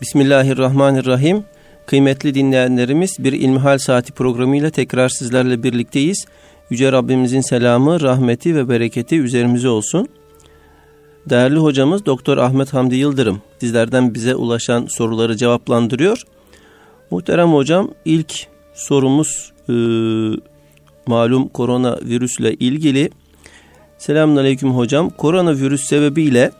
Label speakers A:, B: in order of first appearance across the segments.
A: Bismillahirrahmanirrahim. Kıymetli dinleyenlerimiz bir İlmihal Saati programıyla tekrar sizlerle birlikteyiz. Yüce Rabbimizin selamı, rahmeti ve bereketi üzerimize olsun. Değerli hocamız Doktor Ahmet Hamdi Yıldırım sizlerden bize ulaşan soruları cevaplandırıyor. Muhterem hocam ilk sorumuz e, malum koronavirüsle ilgili. Selamünaleyküm hocam. Koronavirüs sebebiyle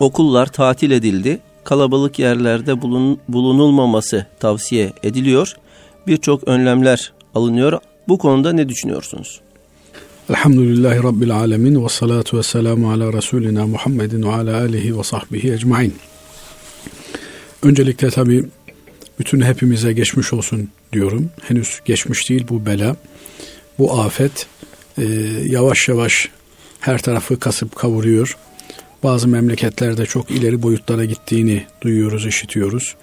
A: okullar tatil edildi. Kalabalık yerlerde bulun, bulunulmaması tavsiye ediliyor. Birçok önlemler alınıyor. Bu konuda ne düşünüyorsunuz?
B: Elhamdülillahi Rabbil Alemin ve salatu ve selamu ala Resulina Muhammedin ve ala alihi ve sahbihi ecmain. Öncelikle tabi bütün hepimize geçmiş olsun diyorum. Henüz geçmiş değil bu bela, bu afet e, yavaş yavaş her tarafı kasıp kavuruyor. Bazı memleketlerde çok ileri boyutlara gittiğini duyuyoruz, işitiyoruz.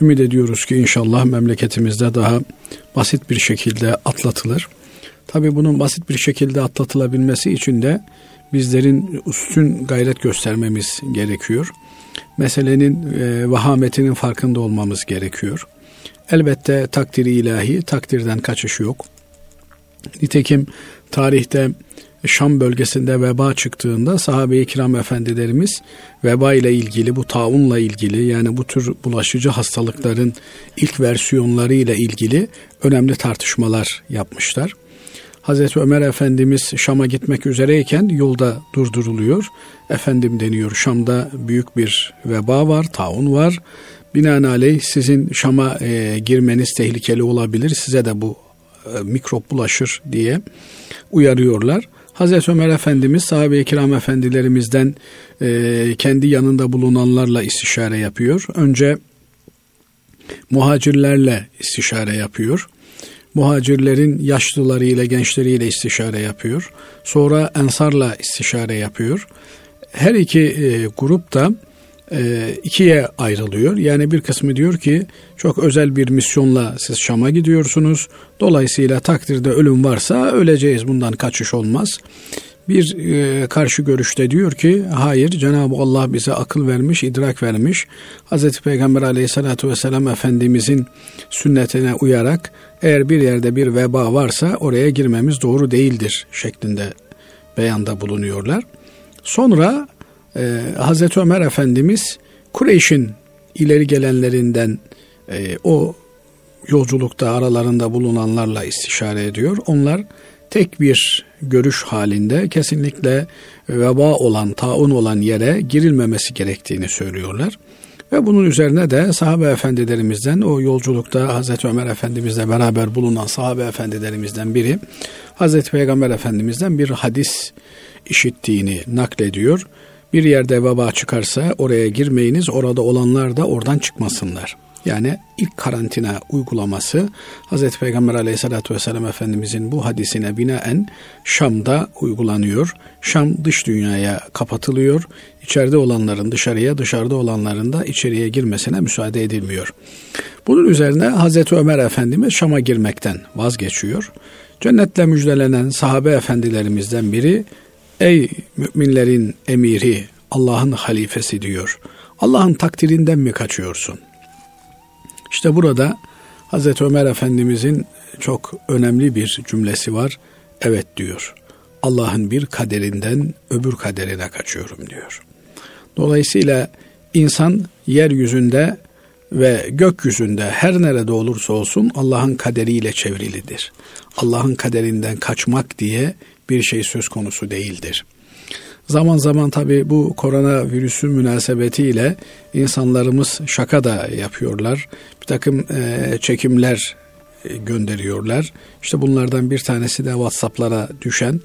B: Ümit ediyoruz ki inşallah memleketimizde daha basit bir şekilde atlatılır. Tabii bunun basit bir şekilde atlatılabilmesi için de bizlerin üstün gayret göstermemiz gerekiyor. Meselenin e, vahametinin farkında olmamız gerekiyor. Elbette takdiri ilahi, takdirden kaçış yok. Nitekim tarihte Şam bölgesinde veba çıktığında sahabe-i kiram efendilerimiz veba ile ilgili bu taunla ilgili yani bu tür bulaşıcı hastalıkların ilk versiyonları ile ilgili önemli tartışmalar yapmışlar. Hazreti Ömer Efendimiz Şam'a gitmek üzereyken yolda durduruluyor. Efendim deniyor Şam'da büyük bir veba var, taun var. Binaenaleyh sizin Şam'a e, girmeniz tehlikeli olabilir. Size de bu e, mikrop bulaşır diye uyarıyorlar. Hazreti Ömer Efendimiz sahabe-i kiram efendilerimizden e, kendi yanında bulunanlarla istişare yapıyor. Önce muhacirlerle istişare yapıyor. Muhacirlerin yaşlılarıyla, gençleriyle istişare yapıyor. Sonra ensarla istişare yapıyor. Her iki e, grup da e, ikiye ayrılıyor. Yani bir kısmı diyor ki çok özel bir misyonla siz Şam'a gidiyorsunuz. Dolayısıyla takdirde ölüm varsa öleceğiz bundan kaçış olmaz. Bir e, karşı görüşte diyor ki hayır Cenab-ı Allah bize akıl vermiş, idrak vermiş. Hz. Peygamber aleyhissalatü vesselam Efendimizin sünnetine uyarak eğer bir yerde bir veba varsa oraya girmemiz doğru değildir şeklinde beyanda bulunuyorlar. Sonra e, Hazreti Ömer Efendimiz Kureyş'in ileri gelenlerinden e, o yolculukta aralarında bulunanlarla istişare ediyor. Onlar tek bir görüş halinde kesinlikle veba olan, taun olan yere girilmemesi gerektiğini söylüyorlar. Ve bunun üzerine de sahabe efendilerimizden o yolculukta Hazreti Ömer Efendimizle beraber bulunan sahabe efendilerimizden biri Hazreti Peygamber Efendimizden bir hadis işittiğini naklediyor. Bir yerde veba çıkarsa oraya girmeyiniz, orada olanlar da oradan çıkmasınlar. Yani ilk karantina uygulaması Hz. Peygamber aleyhissalatü vesselam Efendimizin bu hadisine binaen Şam'da uygulanıyor. Şam dış dünyaya kapatılıyor. İçeride olanların dışarıya, dışarıda olanların da içeriye girmesine müsaade edilmiyor. Bunun üzerine Hz. Ömer Efendimiz Şam'a girmekten vazgeçiyor. Cennetle müjdelenen sahabe efendilerimizden biri Ey müminlerin emiri, Allah'ın halifesi diyor. Allah'ın takdirinden mi kaçıyorsun? İşte burada Hazreti Ömer Efendimizin çok önemli bir cümlesi var. Evet diyor. Allah'ın bir kaderinden öbür kaderine kaçıyorum diyor. Dolayısıyla insan yeryüzünde ve gökyüzünde her nerede olursa olsun Allah'ın kaderiyle çevrilidir. Allah'ın kaderinden kaçmak diye bir şey söz konusu değildir. Zaman zaman tabi bu korona virüsü münasebetiyle insanlarımız şaka da yapıyorlar. Bir takım e, çekimler gönderiyorlar. İşte bunlardan bir tanesi de WhatsApp'lara düşen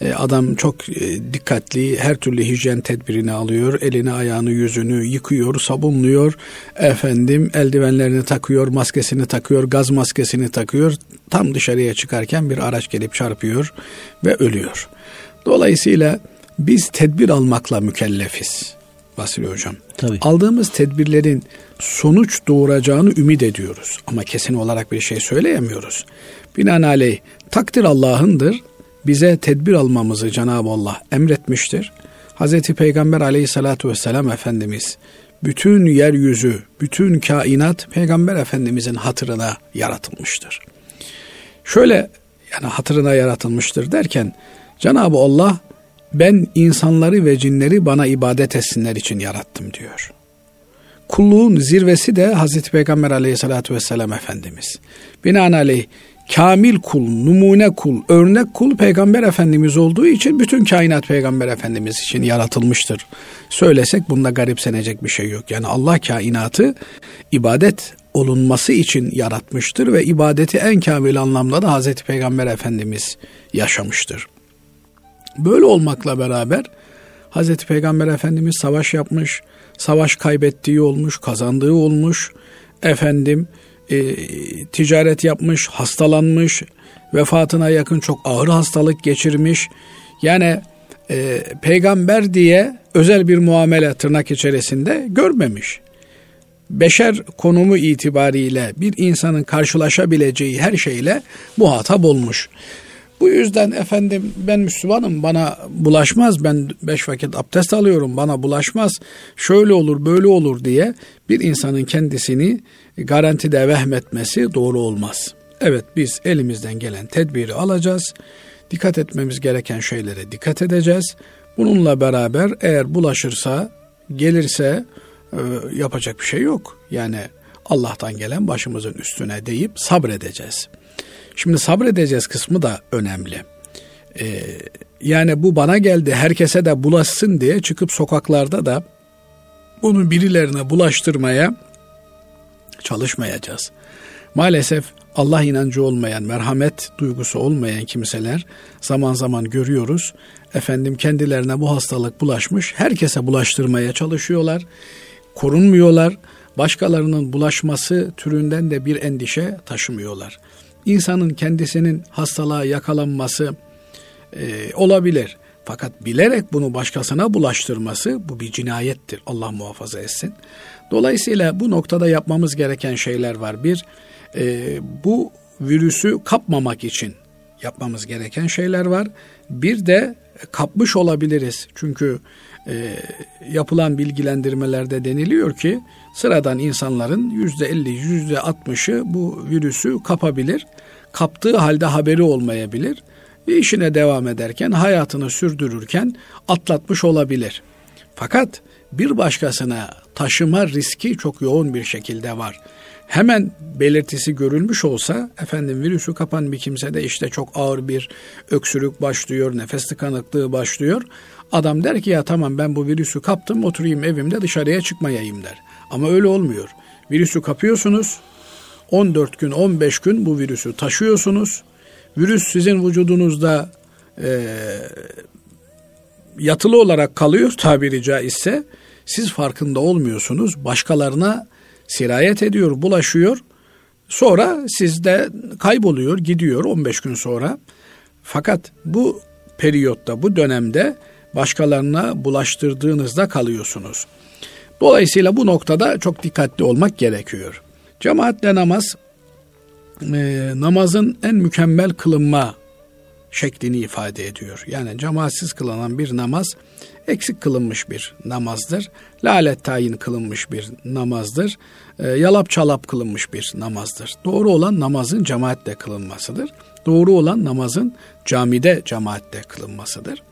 B: e, adam çok e, dikkatli her türlü hijyen tedbirini alıyor. Elini ayağını yüzünü yıkıyor, sabunluyor. Efendim eldivenlerini takıyor, maskesini takıyor, gaz maskesini takıyor. Tam dışarıya çıkarken bir araç gelip çarpıyor ve ölüyor. Dolayısıyla biz tedbir almakla mükellefiz. Vasili Hocam. Tabii. Aldığımız tedbirlerin sonuç doğuracağını ümit ediyoruz. Ama kesin olarak bir şey söyleyemiyoruz. Binaenaleyh takdir Allah'ındır. Bize tedbir almamızı Cenab-ı Allah emretmiştir. Hz. Peygamber aleyhissalatu vesselam Efendimiz bütün yeryüzü, bütün kainat Peygamber Efendimizin hatırına yaratılmıştır. Şöyle yani hatırına yaratılmıştır derken Cenab-ı Allah ben insanları ve cinleri bana ibadet etsinler için yarattım diyor. Kulluğun zirvesi de Hazreti Peygamber aleyhissalatü vesselam Efendimiz. Binaenaleyh kamil kul, numune kul, örnek kul Peygamber Efendimiz olduğu için bütün kainat Peygamber Efendimiz için yaratılmıştır. Söylesek bunda garipsenecek bir şey yok. Yani Allah kainatı ibadet olunması için yaratmıştır ve ibadeti en kamil anlamda da Hazreti Peygamber Efendimiz yaşamıştır. Böyle olmakla beraber Hazreti Peygamber Efendimiz savaş yapmış, savaş kaybettiği olmuş, kazandığı olmuş, efendim e, ticaret yapmış, hastalanmış, vefatına yakın çok ağır hastalık geçirmiş. Yani e, peygamber diye özel bir muamele tırnak içerisinde görmemiş. Beşer konumu itibariyle bir insanın karşılaşabileceği her şeyle muhatap olmuş. Bu yüzden efendim ben Müslümanım bana bulaşmaz ben beş vakit abdest alıyorum bana bulaşmaz şöyle olur böyle olur diye bir insanın kendisini garantide vehmetmesi doğru olmaz. Evet biz elimizden gelen tedbiri alacağız. Dikkat etmemiz gereken şeylere dikkat edeceğiz. Bununla beraber eğer bulaşırsa gelirse e, yapacak bir şey yok. Yani Allah'tan gelen başımızın üstüne deyip sabredeceğiz. Şimdi sabredeceğiz kısmı da önemli. Ee, yani bu bana geldi herkese de bulaşsın diye çıkıp sokaklarda da bunu birilerine bulaştırmaya çalışmayacağız. Maalesef Allah inancı olmayan, merhamet duygusu olmayan kimseler zaman zaman görüyoruz. Efendim kendilerine bu hastalık bulaşmış, herkese bulaştırmaya çalışıyorlar. Korunmuyorlar. Başkalarının bulaşması türünden de bir endişe taşımıyorlar insanın kendisinin hastalığa yakalanması e, olabilir. Fakat bilerek bunu başkasına bulaştırması bu bir cinayettir. Allah muhafaza etsin. Dolayısıyla bu noktada yapmamız gereken şeyler var. Bir, e, bu virüsü kapmamak için yapmamız gereken şeyler var. Bir de kapmış olabiliriz. Çünkü e, yapılan bilgilendirmelerde deniliyor ki sıradan insanların yüzde elli, yüzde altmışı bu virüsü kapabilir. Kaptığı halde haberi olmayabilir. Ve işine devam ederken, hayatını sürdürürken atlatmış olabilir. Fakat bir başkasına taşıma riski çok yoğun bir şekilde var. Hemen belirtisi görülmüş olsa efendim virüsü kapan bir kimse de işte çok ağır bir öksürük başlıyor, nefes tıkanıklığı başlıyor. Adam der ki ya tamam ben bu virüsü kaptım oturayım evimde dışarıya çıkmayayım der. Ama öyle olmuyor. Virüsü kapıyorsunuz. 14 gün 15 gün bu virüsü taşıyorsunuz. Virüs sizin vücudunuzda e, yatılı olarak kalıyor tabiri caizse. Siz farkında olmuyorsunuz. Başkalarına sirayet ediyor, bulaşıyor. Sonra sizde kayboluyor, gidiyor 15 gün sonra. Fakat bu periyotta, bu dönemde başkalarına bulaştırdığınızda kalıyorsunuz. Dolayısıyla bu noktada çok dikkatli olmak gerekiyor. Cemaatle namaz e, namazın en mükemmel kılınma şeklini ifade ediyor. Yani cemaatsiz kılınan bir namaz eksik kılınmış bir namazdır. Lalet tayin kılınmış bir namazdır. E, yalap çalap kılınmış bir namazdır. Doğru olan namazın cemaatle kılınmasıdır. Doğru olan namazın camide cemaatle kılınmasıdır.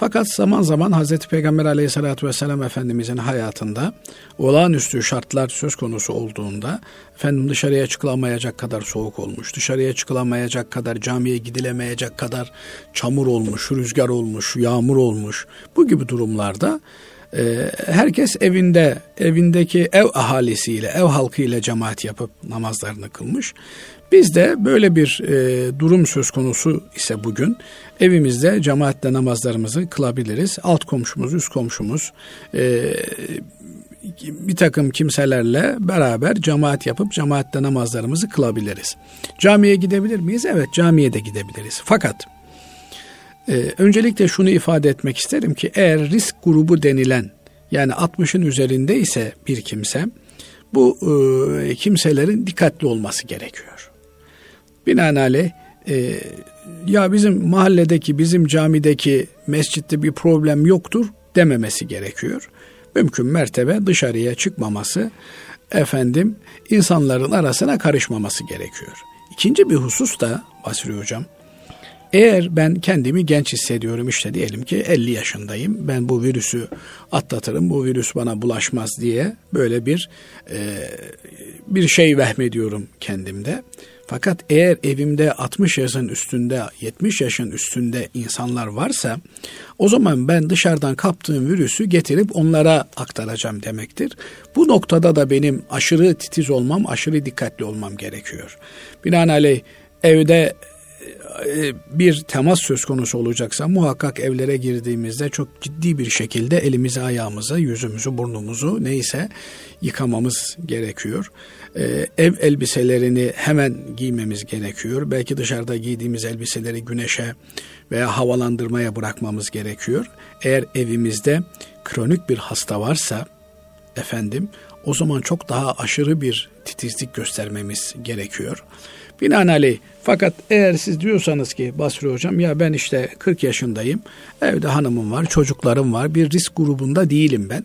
B: Fakat zaman zaman Hazreti Peygamber aleyhissalatü vesselam Efendimizin hayatında olağanüstü şartlar söz konusu olduğunda efendim dışarıya çıkılamayacak kadar soğuk olmuş, dışarıya çıkılamayacak kadar camiye gidilemeyecek kadar çamur olmuş, rüzgar olmuş, yağmur olmuş bu gibi durumlarda e, herkes evinde, evindeki ev ahalisiyle, ev halkıyla cemaat yapıp namazlarını kılmış. Biz de böyle bir e, durum söz konusu ise bugün evimizde cemaatle namazlarımızı kılabiliriz. Alt komşumuz, üst komşumuz e, bir takım kimselerle beraber cemaat yapıp cemaatle namazlarımızı kılabiliriz. Camiye gidebilir miyiz? Evet camiye de gidebiliriz. Fakat e, öncelikle şunu ifade etmek isterim ki eğer risk grubu denilen yani 60'ın üzerinde ise bir kimse bu e, kimselerin dikkatli olması gerekiyor. Binaenaleyh e, ya bizim mahalledeki, bizim camideki mescitte bir problem yoktur dememesi gerekiyor. mümkün mertebe dışarıya çıkmaması, efendim insanların arasına karışmaması gerekiyor. İkinci bir husus da Basri Hocam, eğer ben kendimi genç hissediyorum işte diyelim ki 50 yaşındayım. Ben bu virüsü atlatırım, bu virüs bana bulaşmaz diye böyle bir e, bir şey vehmediyorum kendimde. Fakat eğer evimde 60 yaşın üstünde, 70 yaşın üstünde insanlar varsa o zaman ben dışarıdan kaptığım virüsü getirip onlara aktaracağım demektir. Bu noktada da benim aşırı titiz olmam, aşırı dikkatli olmam gerekiyor. Binaenaleyh evde bir temas söz konusu olacaksa muhakkak evlere girdiğimizde çok ciddi bir şekilde elimizi, ayağımızı, yüzümüzü, burnumuzu neyse yıkamamız gerekiyor. Ee, ev elbiselerini hemen giymemiz gerekiyor. Belki dışarıda giydiğimiz elbiseleri güneşe veya havalandırmaya bırakmamız gerekiyor. Eğer evimizde kronik bir hasta varsa efendim o zaman çok daha aşırı bir titizlik göstermemiz gerekiyor. Binaenaleyh fakat eğer siz diyorsanız ki Basri Hocam ya ben işte 40 yaşındayım, evde hanımım var, çocuklarım var, bir risk grubunda değilim ben.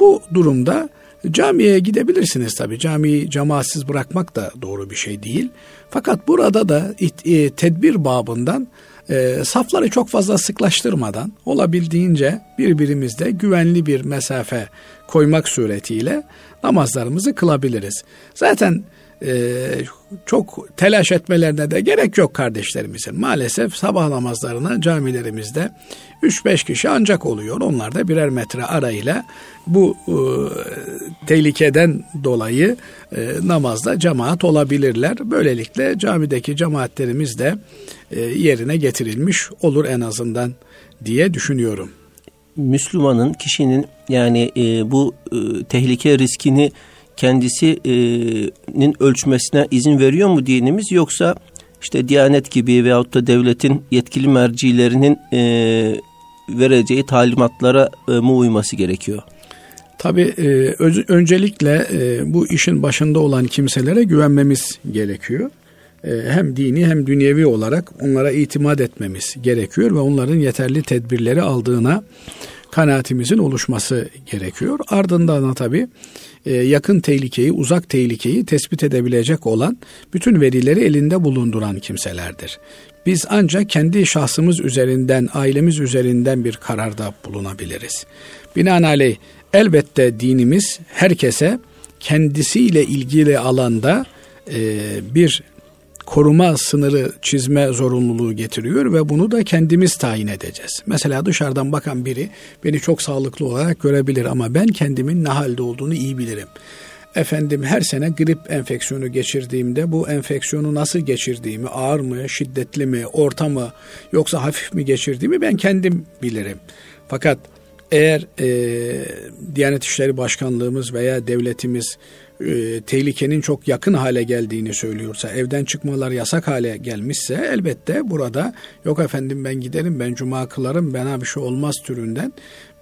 B: Bu durumda camiye gidebilirsiniz tabii. Camiyi camaatsiz bırakmak da doğru bir şey değil. Fakat burada da e, tedbir babından e, safları çok fazla sıklaştırmadan olabildiğince birbirimizde güvenli bir mesafe koymak suretiyle namazlarımızı kılabiliriz. Zaten e, çok telaş etmelerine de gerek yok kardeşlerimizin. Maalesef sabah namazlarına camilerimizde 3-5 kişi ancak oluyor. Onlar da birer metre arayla bu e, tehlikeden dolayı e, namazda cemaat olabilirler. Böylelikle camideki cemaatlerimiz de e, yerine getirilmiş olur en azından diye düşünüyorum.
A: Müslümanın, kişinin yani e, bu e, tehlike riskini kendisinin ölçmesine izin veriyor mu dinimiz yoksa işte Diyanet gibi veyahut da devletin yetkili mercilerinin e, vereceği talimatlara e, mu uyması gerekiyor?
B: Tabii e, öncelikle e, bu işin başında olan kimselere güvenmemiz gerekiyor. Hem dini hem dünyevi olarak onlara itimat etmemiz gerekiyor ve onların yeterli tedbirleri aldığına kanaatimizin oluşması gerekiyor. Ardından da tabii e, yakın tehlikeyi, uzak tehlikeyi tespit edebilecek olan bütün verileri elinde bulunduran kimselerdir. Biz ancak kendi şahsımız üzerinden, ailemiz üzerinden bir kararda bulunabiliriz. Binaenaleyh elbette dinimiz herkese kendisiyle ilgili alanda e, bir koruma sınırı çizme zorunluluğu getiriyor ve bunu da kendimiz tayin edeceğiz. Mesela dışarıdan bakan biri beni çok sağlıklı olarak görebilir ama ben kendimin ne halde olduğunu iyi bilirim. Efendim her sene grip enfeksiyonu geçirdiğimde bu enfeksiyonu nasıl geçirdiğimi, ağır mı, şiddetli mi, orta mı yoksa hafif mi geçirdiğimi ben kendim bilirim. Fakat eğer e, Diyanet İşleri Başkanlığımız veya devletimiz e, tehlikenin çok yakın hale geldiğini söylüyorsa, evden çıkmalar yasak hale gelmişse elbette burada yok efendim ben giderim, ben cuma kılarım, bana bir şey olmaz türünden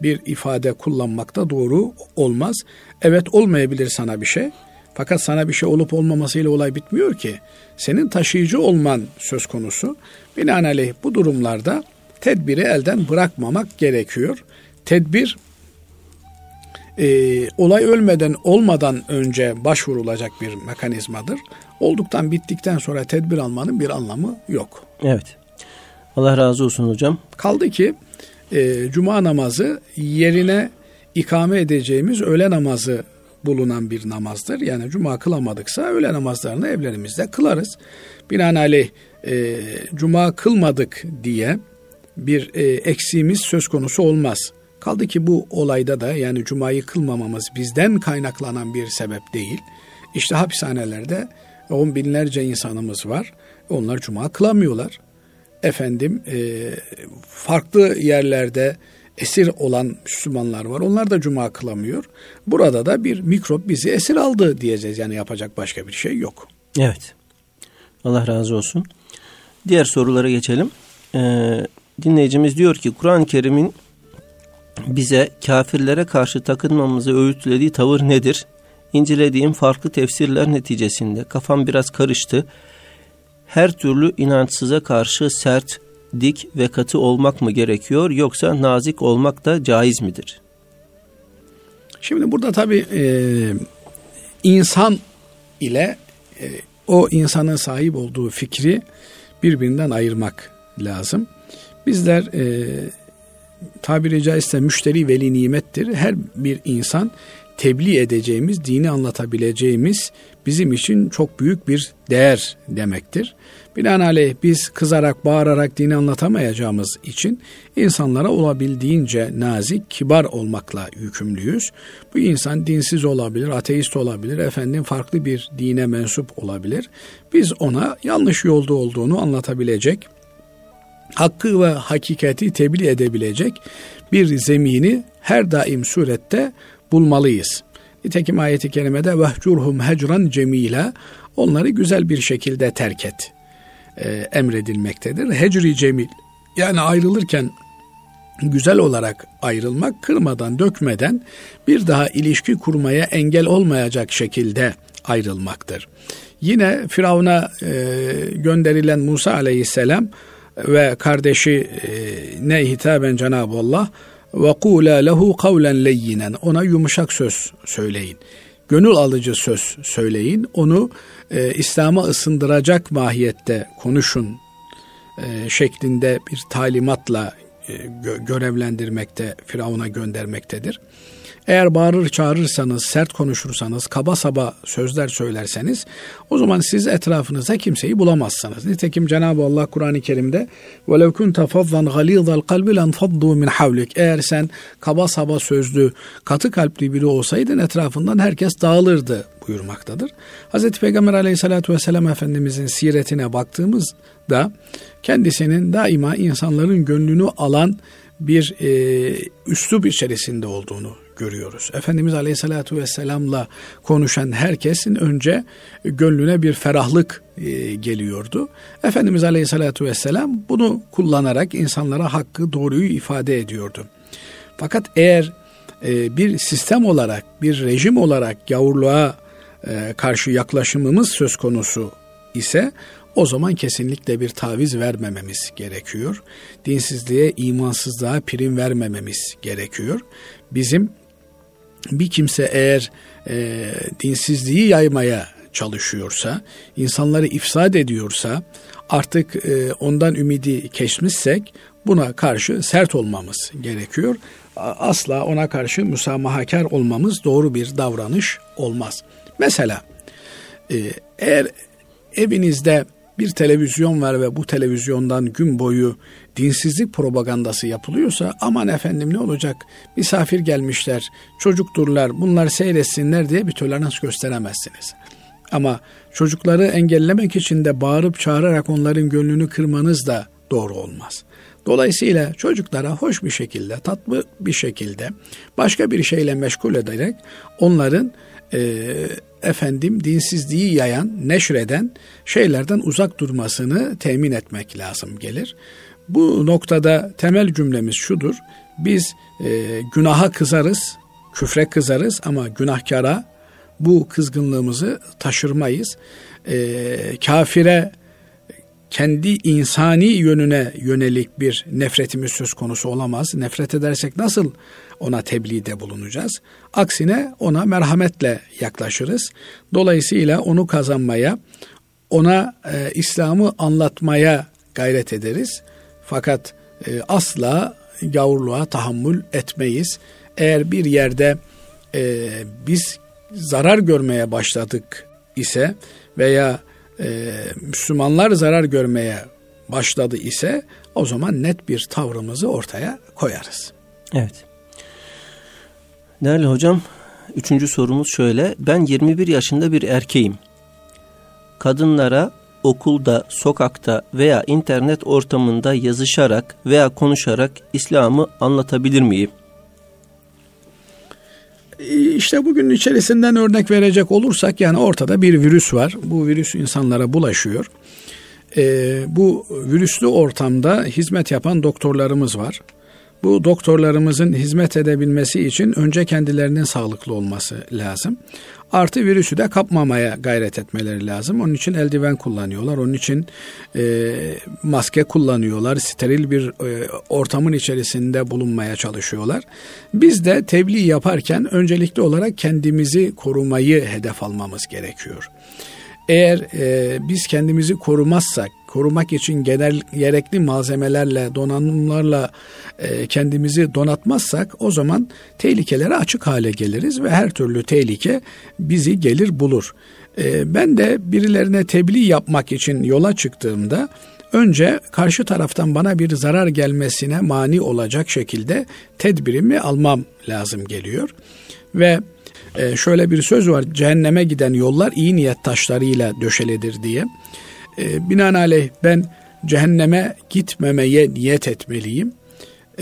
B: bir ifade kullanmakta doğru olmaz. Evet olmayabilir sana bir şey. Fakat sana bir şey olup olmamasıyla olay bitmiyor ki. Senin taşıyıcı olman söz konusu. Binaenaleyh bu durumlarda tedbiri elden bırakmamak gerekiyor. Tedbir e, olay ölmeden olmadan önce başvurulacak bir mekanizmadır. Olduktan bittikten sonra tedbir almanın bir anlamı yok.
A: Evet. Allah razı olsun hocam.
B: Kaldı ki e, cuma namazı yerine ikame edeceğimiz öğle namazı bulunan bir namazdır. Yani cuma kılamadıksa öğle namazlarını evlerimizde kılarız. Binaenaleyh e, cuma kılmadık diye bir e, eksiğimiz söz konusu olmaz. Kaldı ki bu olayda da yani cumayı kılmamamız bizden kaynaklanan bir sebep değil. İşte hapishanelerde on binlerce insanımız var. Onlar cuma kılamıyorlar. Efendim e, farklı yerlerde esir olan Müslümanlar var. Onlar da cuma kılamıyor. Burada da bir mikrop bizi esir aldı diyeceğiz. Yani yapacak başka bir şey yok.
A: Evet. Allah razı olsun. Diğer sorulara geçelim. Ee, dinleyicimiz diyor ki Kur'an-ı Kerim'in bize kafirlere karşı takınmamızı öğütlediği tavır nedir? İncelediğim farklı tefsirler neticesinde kafam biraz karıştı. Her türlü inançsıza karşı sert, dik ve katı olmak mı gerekiyor yoksa nazik olmak da caiz midir?
B: Şimdi burada tabii e, insan ile e, o insanın sahip olduğu fikri birbirinden ayırmak lazım. Bizler e, tabiri caizse müşteri veli nimettir. Her bir insan tebliğ edeceğimiz, dini anlatabileceğimiz bizim için çok büyük bir değer demektir. Binaenaleyh biz kızarak, bağırarak dini anlatamayacağımız için insanlara olabildiğince nazik, kibar olmakla yükümlüyüz. Bu insan dinsiz olabilir, ateist olabilir, efendim farklı bir dine mensup olabilir. Biz ona yanlış yolda olduğunu anlatabilecek, hakkı ve hakikati tebliğ edebilecek bir zemini her daim surette bulmalıyız. Nitekim ayeti kerimede vehcurhum hecran cemila onları güzel bir şekilde terk et e, emredilmektedir. Hecri cemil yani ayrılırken güzel olarak ayrılmak, kırmadan, dökmeden bir daha ilişki kurmaya engel olmayacak şekilde ayrılmaktır. Yine Firavun'a e, gönderilen Musa aleyhisselam ve kardeşi e, ne hitaben Cenab-ı Allah ve kula lehu kavlen leyyinen ona yumuşak söz söyleyin. Gönül alıcı söz söyleyin. Onu e, İslam'a ısındıracak mahiyette konuşun e, şeklinde bir talimatla e, gö- görevlendirmekte, Firavun'a göndermektedir. Eğer bağırır çağırırsanız, sert konuşursanız, kaba saba sözler söylerseniz o zaman siz etrafınıza kimseyi bulamazsınız. Nitekim Cenab-ı Allah Kur'an-ı Kerim'de وَلَوْ كُنْتَ فَضَّنْ غَلِيظَ الْقَلْبِ لَنْفَضُّوا مِنْ حَوْلِكَ Eğer sen kaba saba sözlü, katı kalpli biri olsaydın etrafından herkes dağılırdı buyurmaktadır. Hz. Peygamber aleyhissalatü vesselam Efendimizin siretine baktığımızda kendisinin daima insanların gönlünü alan bir e, üslup içerisinde olduğunu görüyoruz. Efendimiz Aleyhisselatü Vesselam'la konuşan herkesin önce gönlüne bir ferahlık e, geliyordu. Efendimiz Aleyhisselatü Vesselam bunu kullanarak insanlara hakkı doğruyu ifade ediyordu. Fakat eğer e, bir sistem olarak, bir rejim olarak gavurluğa e, karşı yaklaşımımız söz konusu ise o zaman kesinlikle bir taviz vermememiz gerekiyor. Dinsizliğe, imansızlığa prim vermememiz gerekiyor. Bizim bir kimse eğer e, dinsizliği yaymaya çalışıyorsa, insanları ifsad ediyorsa, artık e, ondan ümidi kesmişsek buna karşı sert olmamız gerekiyor. Asla ona karşı müsamahakar olmamız doğru bir davranış olmaz. Mesela e, eğer evinizde bir televizyon var ve bu televizyondan gün boyu dinsizlik propagandası yapılıyorsa aman efendim ne olacak misafir gelmişler çocukturlar bunlar seyretsinler diye bir tolerans gösteremezsiniz. Ama çocukları engellemek için de bağırıp çağırarak onların gönlünü kırmanız da doğru olmaz. Dolayısıyla çocuklara hoş bir şekilde, tatlı bir şekilde başka bir şeyle meşgul ederek onların e, efendim dinsizliği yayan, neşreden şeylerden uzak durmasını temin etmek lazım gelir. Bu noktada temel cümlemiz şudur. Biz e, günaha kızarız, küfre kızarız ama günahkara bu kızgınlığımızı taşırmayız. E, kafire kendi insani yönüne yönelik bir nefretimiz söz konusu olamaz. Nefret edersek nasıl ona tebliğde bulunacağız? Aksine ona merhametle yaklaşırız. Dolayısıyla onu kazanmaya, ona e, İslam'ı anlatmaya gayret ederiz. Fakat e, asla gavurluğa tahammül etmeyiz. Eğer bir yerde e, biz zarar görmeye başladık ise veya e, Müslümanlar zarar görmeye başladı ise o zaman net bir tavrımızı ortaya koyarız.
A: Evet. Değerli hocam, üçüncü sorumuz şöyle. Ben 21 yaşında bir erkeğim. Kadınlara okulda, sokakta veya internet ortamında yazışarak veya konuşarak İslam'ı anlatabilir miyim?
B: İşte bugün içerisinden örnek verecek olursak yani ortada bir virüs var. Bu virüs insanlara bulaşıyor. Ee, bu virüslü ortamda hizmet yapan doktorlarımız var. Bu doktorlarımızın hizmet edebilmesi için önce kendilerinin sağlıklı olması lazım. Artı virüsü de kapmamaya gayret etmeleri lazım. Onun için eldiven kullanıyorlar. Onun için e, maske kullanıyorlar. Steril bir e, ortamın içerisinde bulunmaya çalışıyorlar. Biz de tebliğ yaparken öncelikli olarak kendimizi korumayı hedef almamız gerekiyor. Eğer e, biz kendimizi korumazsak, korumak için genel gerekli malzemelerle, donanımlarla e, kendimizi donatmazsak o zaman tehlikelere açık hale geliriz ve her türlü tehlike bizi gelir bulur. E, ben de birilerine tebliğ yapmak için yola çıktığımda önce karşı taraftan bana bir zarar gelmesine mani olacak şekilde tedbirimi almam lazım geliyor. Ve e, şöyle bir söz var cehenneme giden yollar iyi niyet taşlarıyla döşelidir diye. E, binaenaleyh ben cehenneme gitmemeye niyet etmeliyim.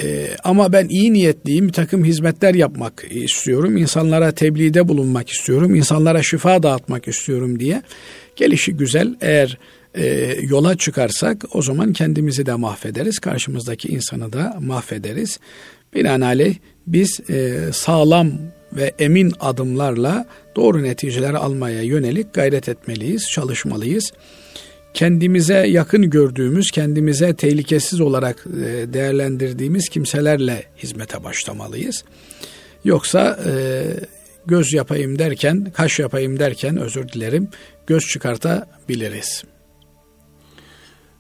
B: E, ama ben iyi niyetliyim, bir takım hizmetler yapmak istiyorum, insanlara tebliğde bulunmak istiyorum, insanlara şifa dağıtmak istiyorum diye. Gelişi güzel eğer e, yola çıkarsak o zaman kendimizi de mahvederiz, karşımızdaki insanı da mahvederiz. Binaenaleyh biz e, sağlam ve emin adımlarla doğru neticeler almaya yönelik gayret etmeliyiz, çalışmalıyız. Kendimize yakın gördüğümüz, kendimize tehlikesiz olarak e, değerlendirdiğimiz kimselerle hizmete başlamalıyız. Yoksa e, göz yapayım derken, kaş yapayım derken özür dilerim, göz çıkartabiliriz.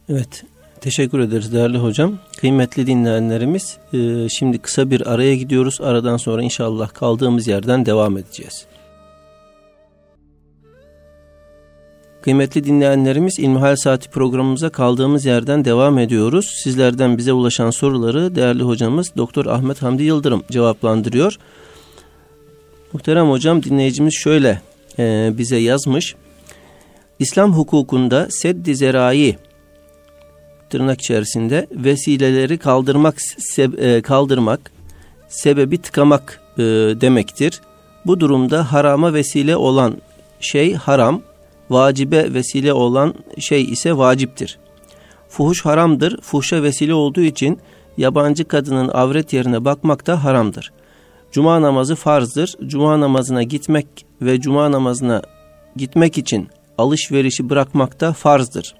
A: Evet, Teşekkür ederiz değerli hocam. Kıymetli dinleyenlerimiz e, şimdi kısa bir araya gidiyoruz. Aradan sonra inşallah kaldığımız yerden devam edeceğiz. Kıymetli dinleyenlerimiz İlmihal Saati programımıza kaldığımız yerden devam ediyoruz. Sizlerden bize ulaşan soruları değerli hocamız Doktor Ahmet Hamdi Yıldırım cevaplandırıyor. Muhterem hocam dinleyicimiz şöyle e, bize yazmış. İslam hukukunda seddi zerai tırnak içerisinde vesileleri kaldırmak e, kaldırmak sebebi tıkamak e, demektir. Bu durumda harama vesile olan şey haram, vacibe vesile olan şey ise vaciptir. Fuhuş haramdır. Fuhşa vesile olduğu için yabancı kadının avret yerine bakmak da haramdır. Cuma namazı farzdır. Cuma namazına gitmek ve cuma namazına gitmek için alışverişi bırakmak da farzdır.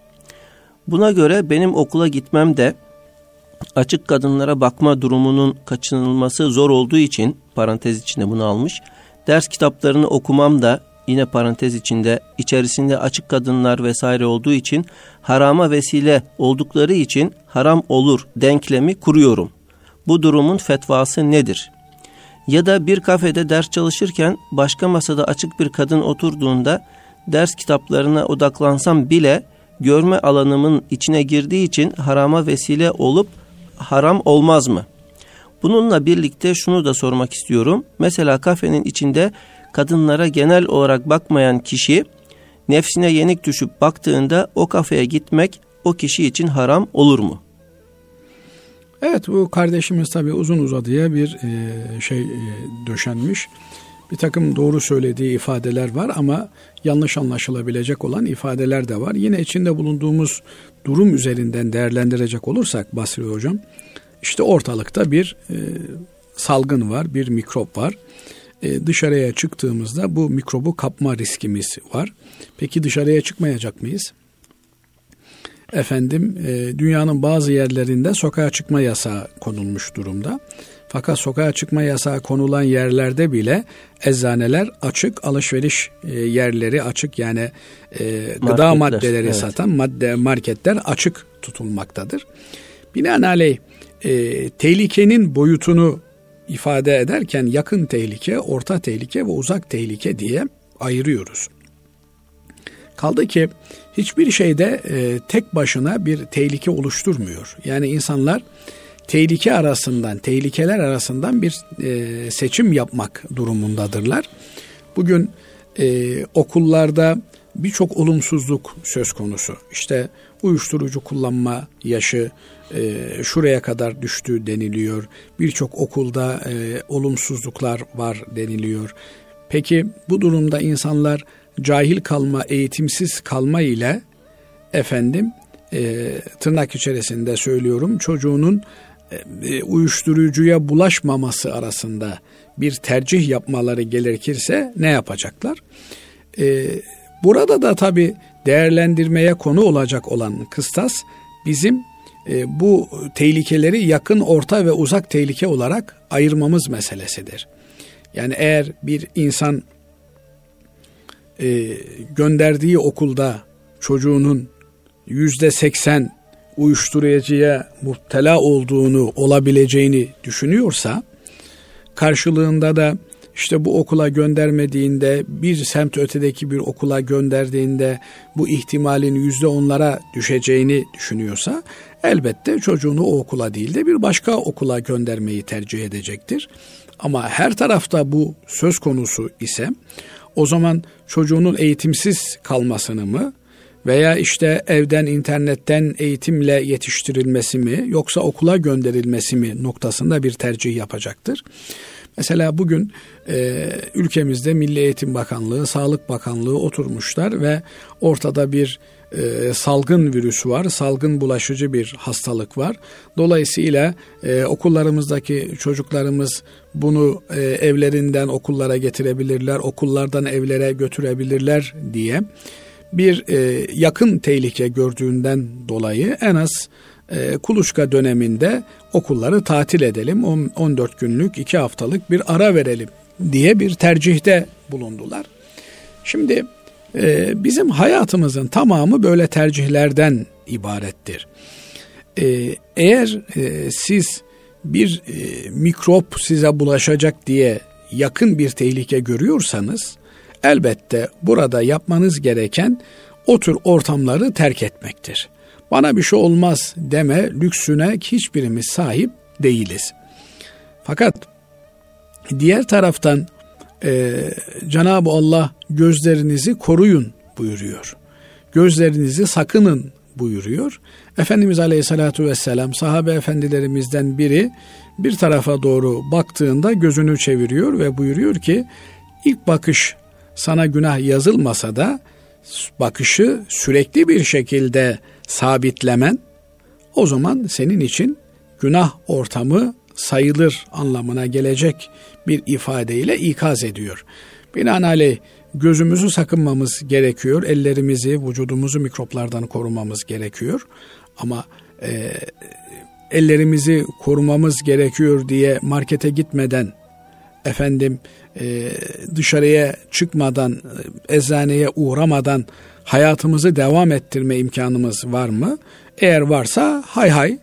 A: Buna göre benim okula gitmem de açık kadınlara bakma durumunun kaçınılması zor olduğu için parantez içinde bunu almış. Ders kitaplarını okumam da yine parantez içinde içerisinde açık kadınlar vesaire olduğu için harama vesile oldukları için haram olur denklemi kuruyorum. Bu durumun fetvası nedir? Ya da bir kafede ders çalışırken başka masada açık bir kadın oturduğunda ders kitaplarına odaklansam bile görme alanımın içine girdiği için harama vesile olup haram olmaz mı? Bununla birlikte şunu da sormak istiyorum. Mesela kafenin içinde kadınlara genel olarak bakmayan kişi nefsine yenik düşüp baktığında o kafeye gitmek o kişi için haram olur mu?
B: Evet bu kardeşimiz tabi uzun uzadıya bir e, şey e, döşenmiş bir takım doğru söylediği ifadeler var ama yanlış anlaşılabilecek olan ifadeler de var. Yine içinde bulunduğumuz durum üzerinden değerlendirecek olursak Basri Hocam, işte ortalıkta bir e, salgın var, bir mikrop var. E, dışarıya çıktığımızda bu mikrobu kapma riskimiz var. Peki dışarıya çıkmayacak mıyız? Efendim, e, dünyanın bazı yerlerinde sokağa çıkma yasağı konulmuş durumda. Fakat sokağa çıkma yasağı konulan yerlerde bile eczaneler açık, alışveriş e, yerleri açık yani gıda maddeleri evet. satan madde marketler açık tutulmaktadır. Binaenaleyh e, tehlikenin boyutunu ifade ederken yakın tehlike, orta tehlike ve uzak tehlike diye ayırıyoruz. Kaldı ki hiçbir şeyde e, tek başına bir tehlike oluşturmuyor. Yani insanlar tehlike arasından, tehlikeler arasından bir e, seçim yapmak durumundadırlar. Bugün e, okullarda birçok olumsuzluk söz konusu. İşte uyuşturucu kullanma yaşı e, şuraya kadar düştü deniliyor. Birçok okulda e, olumsuzluklar var deniliyor. Peki bu durumda insanlar cahil kalma, eğitimsiz kalma ile efendim e, tırnak içerisinde söylüyorum çocuğunun e, uyuşturucuya bulaşmaması arasında bir tercih yapmaları gerekirse ne yapacaklar? E, burada da tabi değerlendirmeye konu olacak olan kıstas bizim e, bu tehlikeleri yakın, orta ve uzak tehlike olarak ayırmamız meselesidir. Yani eğer bir insan e, gönderdiği okulda çocuğunun yüzde seksen uyuşturucuya muhtela olduğunu, olabileceğini düşünüyorsa, karşılığında da işte bu okula göndermediğinde, bir semt ötedeki bir okula gönderdiğinde bu ihtimalin yüzde onlara düşeceğini düşünüyorsa, elbette çocuğunu o okula değil de bir başka okula göndermeyi tercih edecektir. Ama her tarafta bu söz konusu ise o zaman çocuğunun eğitimsiz kalmasını mı veya işte evden internetten eğitimle yetiştirilmesi mi yoksa okula gönderilmesi mi noktasında bir tercih yapacaktır. Mesela bugün e, ülkemizde Milli Eğitim Bakanlığı, Sağlık Bakanlığı oturmuşlar ve ortada bir e, salgın virüsü var, salgın bulaşıcı bir hastalık var. Dolayısıyla e, okullarımızdaki çocuklarımız bunu e, evlerinden okullara getirebilirler, okullardan evlere götürebilirler diye bir e, yakın tehlike gördüğünden dolayı en az e, kuluçka döneminde okulları tatil edelim, 14 günlük, 2 haftalık bir ara verelim diye bir tercihte bulundular. Şimdi e, bizim hayatımızın tamamı böyle tercihlerden ibarettir. E, eğer e, siz bir mikrop size bulaşacak diye yakın bir tehlike görüyorsanız elbette burada yapmanız gereken o tür ortamları terk etmektir. Bana bir şey olmaz deme lüksüne hiçbirimiz sahip değiliz. Fakat diğer taraftan e, Cenab-ı Allah gözlerinizi koruyun buyuruyor. Gözlerinizi sakının buyuruyor. Efendimiz Aleyhisselatü Vesselam sahabe efendilerimizden biri bir tarafa doğru baktığında gözünü çeviriyor ve buyuruyor ki ilk bakış sana günah yazılmasa da bakışı sürekli bir şekilde sabitlemen o zaman senin için günah ortamı sayılır anlamına gelecek bir ifadeyle ikaz ediyor. Binaenaleyh gözümüzü sakınmamız gerekiyor. Ellerimizi, vücudumuzu mikroplardan korumamız gerekiyor. Ama e, ellerimizi korumamız gerekiyor diye markete gitmeden efendim e, dışarıya çıkmadan, e, eczaneye uğramadan hayatımızı devam ettirme imkanımız var mı? Eğer varsa hay hay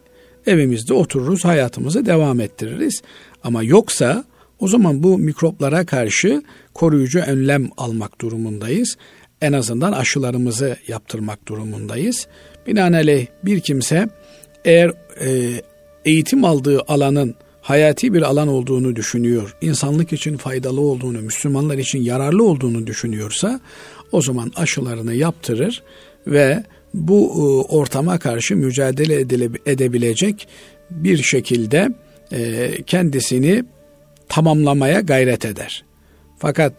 B: evimizde otururuz, hayatımızı devam ettiririz. Ama yoksa o zaman bu mikroplara karşı koruyucu önlem almak durumundayız. En azından aşılarımızı yaptırmak durumundayız. Binaenaleyh bir kimse eğer e, eğitim aldığı alanın hayati bir alan olduğunu düşünüyor, insanlık için faydalı olduğunu, Müslümanlar için yararlı olduğunu düşünüyorsa o zaman aşılarını yaptırır ve bu e, ortama karşı mücadele edebilecek bir şekilde e, kendisini tamamlamaya gayret eder. Fakat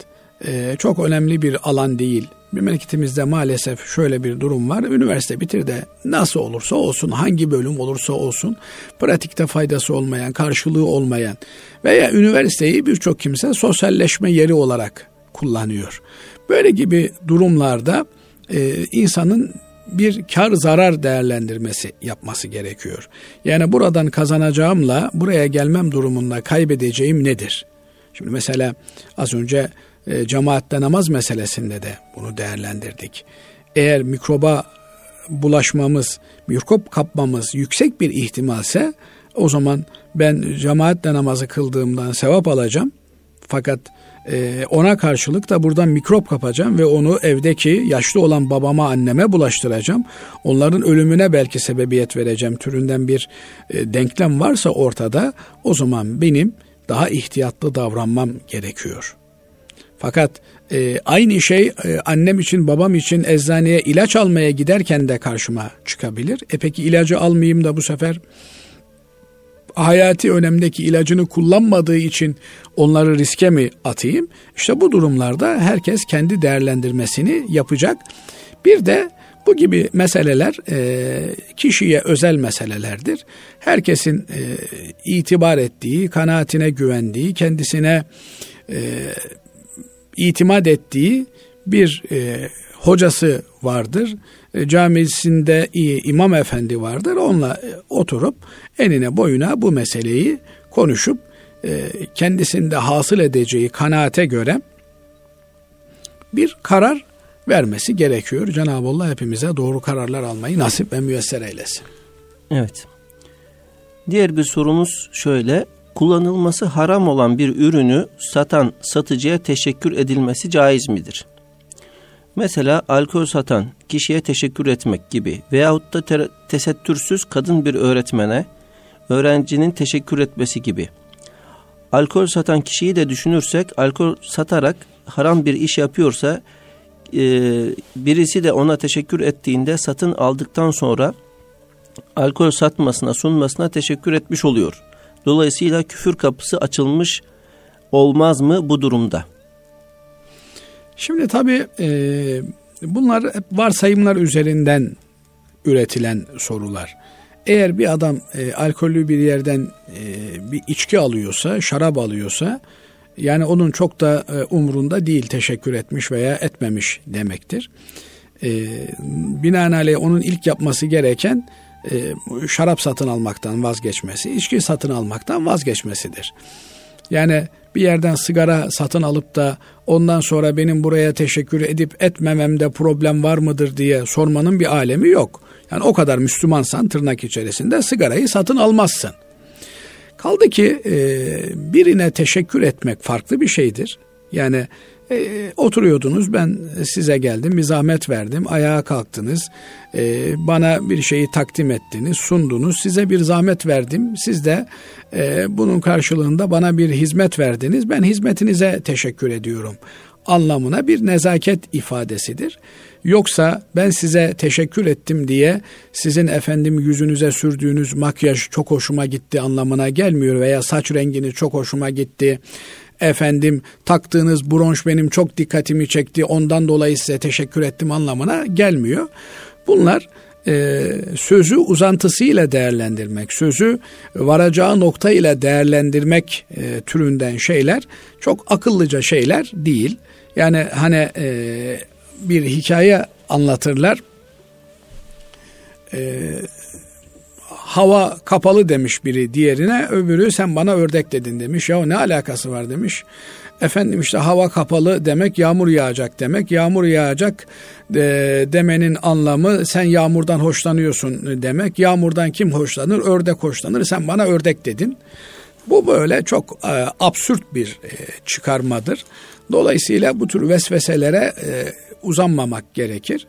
B: e, çok önemli bir alan değil. Memleketimizde maalesef şöyle bir durum var. Üniversite bitir de nasıl olursa olsun, hangi bölüm olursa olsun, pratikte faydası olmayan, karşılığı olmayan veya üniversiteyi birçok kimse sosyalleşme yeri olarak kullanıyor. Böyle gibi durumlarda e, insanın bir kar zarar değerlendirmesi yapması gerekiyor. Yani buradan kazanacağımla buraya gelmem durumunda kaybedeceğim nedir? Şimdi mesela az önce e, cemaatte namaz meselesinde de bunu değerlendirdik. Eğer mikroba bulaşmamız, mikrop kapmamız yüksek bir ihtimalse o zaman ben cemaatle namazı kıldığımdan sevap alacağım. Fakat e, ona karşılık da buradan mikrop kapacağım ve onu evdeki yaşlı olan babama anneme bulaştıracağım. Onların ölümüne belki sebebiyet vereceğim türünden bir e, denklem varsa ortada o zaman benim daha ihtiyatlı davranmam gerekiyor. Fakat e, aynı şey e, annem için babam için eczaneye ilaç almaya giderken de karşıma çıkabilir. E peki ilacı almayayım da bu sefer hayati önemdeki ilacını kullanmadığı için onları riske mi atayım? İşte bu durumlarda herkes kendi değerlendirmesini yapacak. Bir de Bu gibi meseleler e, kişiye özel meselelerdir. Herkesin e, itibar ettiği, kanaatine güvendiği, kendisine e, itimat ettiği bir e, hocası vardır. E, camisinde imam efendi vardır. Onunla e, oturup enine boyuna bu meseleyi konuşup e, kendisinde hasıl edeceği kanaate göre bir karar vermesi gerekiyor. Cenab-ı Allah hepimize doğru kararlar almayı nasip ve müyesser eylesin.
A: Evet. Diğer bir sorumuz şöyle. Kullanılması haram olan bir ürünü satan satıcıya teşekkür edilmesi caiz midir? Mesela alkol satan kişiye teşekkür etmek gibi veyahut da tesettürsüz kadın bir öğretmene öğrencinin teşekkür etmesi gibi. Alkol satan kişiyi de düşünürsek alkol satarak haram bir iş yapıyorsa e, birisi de ona teşekkür ettiğinde satın aldıktan sonra alkol satmasına sunmasına teşekkür etmiş oluyor. Dolayısıyla küfür kapısı açılmış olmaz mı bu durumda?
B: Şimdi tabii e, bunlar hep varsayımlar üzerinden üretilen sorular. Eğer bir adam e, alkollü bir yerden e, bir içki alıyorsa, şarap alıyorsa yani onun çok da e, umrunda değil teşekkür etmiş veya etmemiş demektir. E, binaenaleyh onun ilk yapması gereken e, şarap satın almaktan vazgeçmesi, içki satın almaktan vazgeçmesidir. Yani bir yerden sigara satın alıp da ondan sonra benim buraya teşekkür edip etmememde problem var mıdır diye sormanın bir alemi yok. Yani o kadar Müslümansan tırnak içerisinde sigarayı satın almazsın. Kaldı ki birine teşekkür etmek farklı bir şeydir. Yani e, oturuyordunuz ben size geldim bir zahmet verdim ayağa kalktınız. E, bana bir şeyi takdim ettiniz sundunuz size bir zahmet verdim. Siz de e, bunun karşılığında bana bir hizmet verdiniz. Ben hizmetinize teşekkür ediyorum anlamına bir nezaket ifadesidir. Yoksa ben size teşekkür ettim diye sizin efendim yüzünüze sürdüğünüz makyaj çok hoşuma gitti anlamına gelmiyor veya saç rengini çok hoşuma gitti efendim taktığınız bronş benim çok dikkatimi çekti ondan dolayı size teşekkür ettim anlamına gelmiyor. Bunlar e, sözü uzantısıyla değerlendirmek, sözü varacağı nokta ile değerlendirmek e, türünden şeyler çok akıllıca şeyler değil. Yani hani e, bir hikaye anlatırlar. E, hava kapalı demiş biri diğerine öbürü sen bana ördek dedin demiş. Ya ne alakası var demiş. Efendim işte hava kapalı demek yağmur yağacak demek. Yağmur yağacak e, demenin anlamı sen yağmurdan hoşlanıyorsun demek. Yağmurdan kim hoşlanır? Ördek hoşlanır. Sen bana ördek dedin. Bu böyle çok e, absürt bir e, çıkarmadır. Dolayısıyla bu tür vesveselere e, uzanmamak gerekir.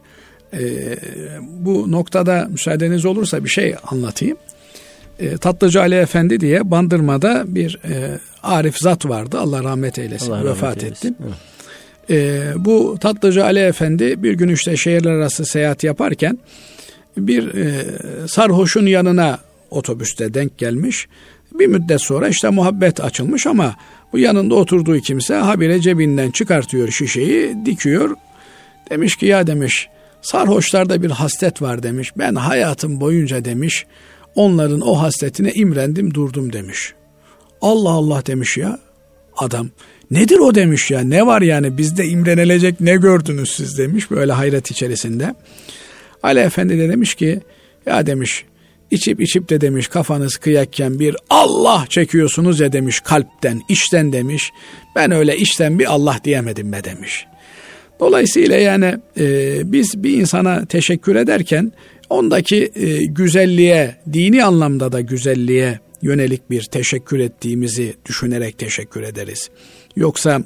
B: E, bu noktada müsaadeniz olursa bir şey anlatayım. E, Tatlıcı Ali Efendi diye Bandırma'da bir e, arif zat vardı. Allah rahmet eylesin. Allah vefat rahmet etti. E, bu Tatlıcı Ali Efendi bir gün işte şehirler arası seyahat yaparken bir e, sarhoşun yanına otobüste denk gelmiş. Bir müddet sonra işte muhabbet açılmış ama bu yanında oturduğu kimse habire cebinden çıkartıyor şişeyi, dikiyor. Demiş ki ya demiş sarhoşlarda bir haslet var demiş. Ben hayatım boyunca demiş onların o hasletine imrendim durdum demiş. Allah Allah demiş ya adam. Nedir o demiş ya ne var yani bizde imrenilecek ne gördünüz siz demiş böyle hayret içerisinde. Ali Efendi de demiş ki ya demiş İçip içip de demiş kafanız kıyakken bir Allah çekiyorsunuz ya demiş kalpten, içten demiş. Ben öyle içten bir Allah diyemedim be demiş. Dolayısıyla yani e, biz bir insana teşekkür ederken ondaki e, güzelliğe, dini anlamda da güzelliğe yönelik bir teşekkür ettiğimizi düşünerek teşekkür ederiz. Yoksa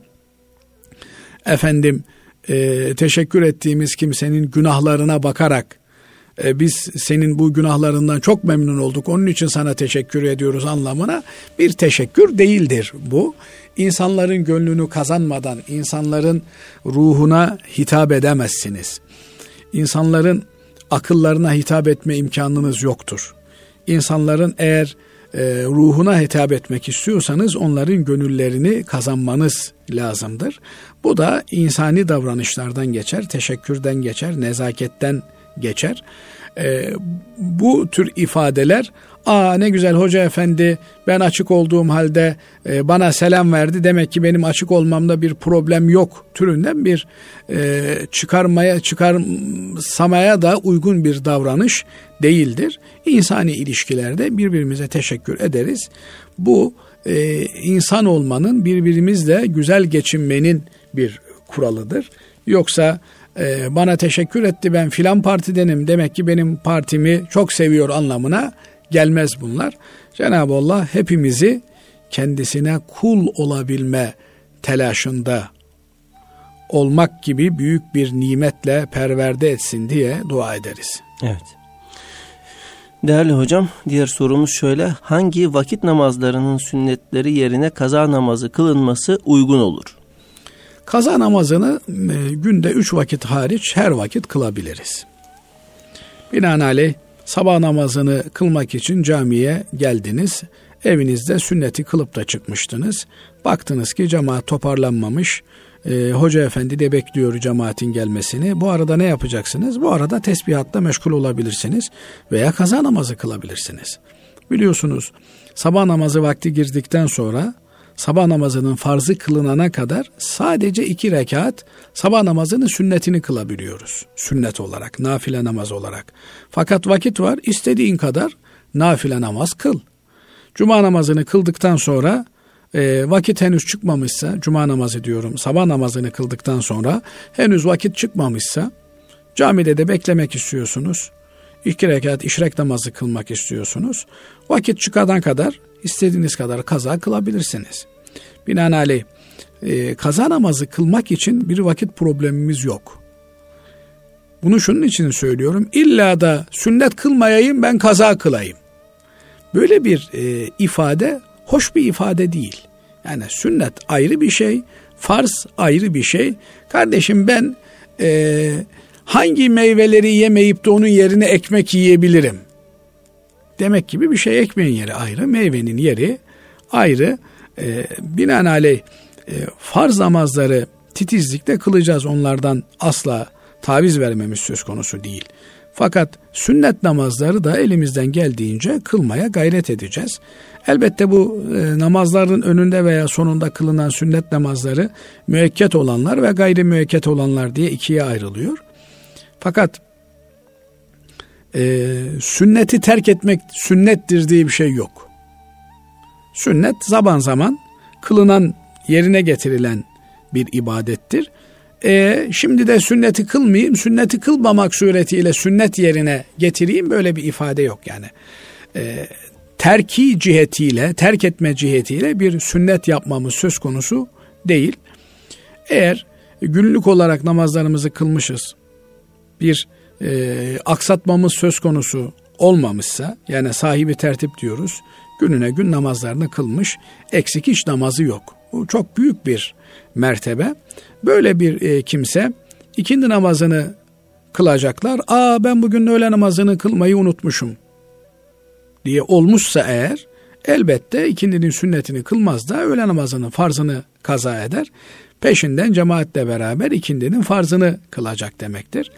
B: efendim e, teşekkür ettiğimiz kimsenin günahlarına bakarak e, biz senin bu günahlarından çok memnun olduk onun için sana teşekkür ediyoruz anlamına bir teşekkür değildir bu. İnsanların gönlünü kazanmadan insanların ruhuna hitap edemezsiniz. İnsanların akıllarına hitap etme imkanınız yoktur. İnsanların eğer e, ruhuna hitap etmek istiyorsanız onların gönüllerini kazanmanız lazımdır. Bu da insani davranışlardan geçer, teşekkürden geçer, nezaketten geçer. E, bu tür ifadeler ''Aa ne güzel hoca efendi ben açık olduğum halde e, bana selam verdi demek ki benim açık olmamda bir problem yok'' türünden bir e, çıkarmaya çıkarsamaya da uygun bir davranış değildir. İnsani ilişkilerde birbirimize teşekkür ederiz. Bu e, insan olmanın birbirimizle güzel geçinmenin bir kuralıdır. Yoksa e, bana teşekkür etti ben filan partidenim demek ki benim partimi çok seviyor anlamına gelmez bunlar. Cenab-ı Allah hepimizi kendisine kul olabilme telaşında olmak gibi büyük bir nimetle perverde etsin diye dua ederiz.
A: Evet. Değerli hocam, diğer sorumuz şöyle. Hangi vakit namazlarının sünnetleri yerine kaza namazı kılınması uygun olur?
B: Kaza namazını e, günde üç vakit hariç her vakit kılabiliriz. Binaenaleyh sabah namazını kılmak için camiye geldiniz. Evinizde sünneti kılıp da çıkmıştınız. Baktınız ki cemaat toparlanmamış. E, Hoca efendi de bekliyor cemaatin gelmesini. Bu arada ne yapacaksınız? Bu arada tesbihatla meşgul olabilirsiniz veya kaza namazı kılabilirsiniz. Biliyorsunuz sabah namazı vakti girdikten sonra sabah namazının farzı kılınana kadar sadece iki rekat sabah namazının sünnetini kılabiliyoruz. Sünnet olarak, nafile namaz olarak. Fakat vakit var, istediğin kadar nafile namaz kıl. Cuma namazını kıldıktan sonra e, vakit henüz çıkmamışsa, cuma namazı diyorum, sabah namazını kıldıktan sonra henüz vakit çıkmamışsa, camide de beklemek istiyorsunuz. İki rekat işrek namazı kılmak istiyorsunuz. Vakit çıkadan kadar istediğiniz kadar kaza kılabilirsiniz. Binaenaleyh e, kaza namazı kılmak için bir vakit problemimiz yok. Bunu şunun için söylüyorum. İlla da sünnet kılmayayım ben kaza kılayım. Böyle bir e, ifade hoş bir ifade değil. Yani sünnet ayrı bir şey, farz ayrı bir şey. Kardeşim ben e, hangi meyveleri yemeyip de onun yerine ekmek yiyebilirim? Demek gibi bir şey ekmeğin yeri ayrı, meyvenin yeri ayrı. E, binaenaleyh e, farz namazları titizlikle kılacağız. Onlardan asla taviz vermemiz söz konusu değil. Fakat sünnet namazları da elimizden geldiğince kılmaya gayret edeceğiz. Elbette bu e, namazların önünde veya sonunda kılınan sünnet namazları müekket olanlar ve gayri müekket olanlar diye ikiye ayrılıyor. Fakat e, sünneti terk etmek sünnettir diye bir şey yok. Sünnet zaman zaman kılınan yerine getirilen bir ibadettir. E, şimdi de sünneti kılmayayım, sünneti kılmamak suretiyle sünnet yerine getireyim böyle bir ifade yok yani. E, terki cihetiyle, terk etme cihetiyle bir sünnet yapmamız söz konusu değil. Eğer günlük olarak namazlarımızı kılmışız, bir e, aksatmamız söz konusu olmamışsa, yani sahibi tertip diyoruz, gününe gün namazlarını kılmış, eksik hiç namazı yok. Bu çok büyük bir mertebe. Böyle bir e, kimse ikindi namazını kılacaklar. Aa ben bugün öğle namazını kılmayı unutmuşum diye olmuşsa eğer elbette ikindinin sünnetini kılmaz da öğle namazının farzını kaza eder. Peşinden cemaatle beraber ikindinin farzını kılacak demektir.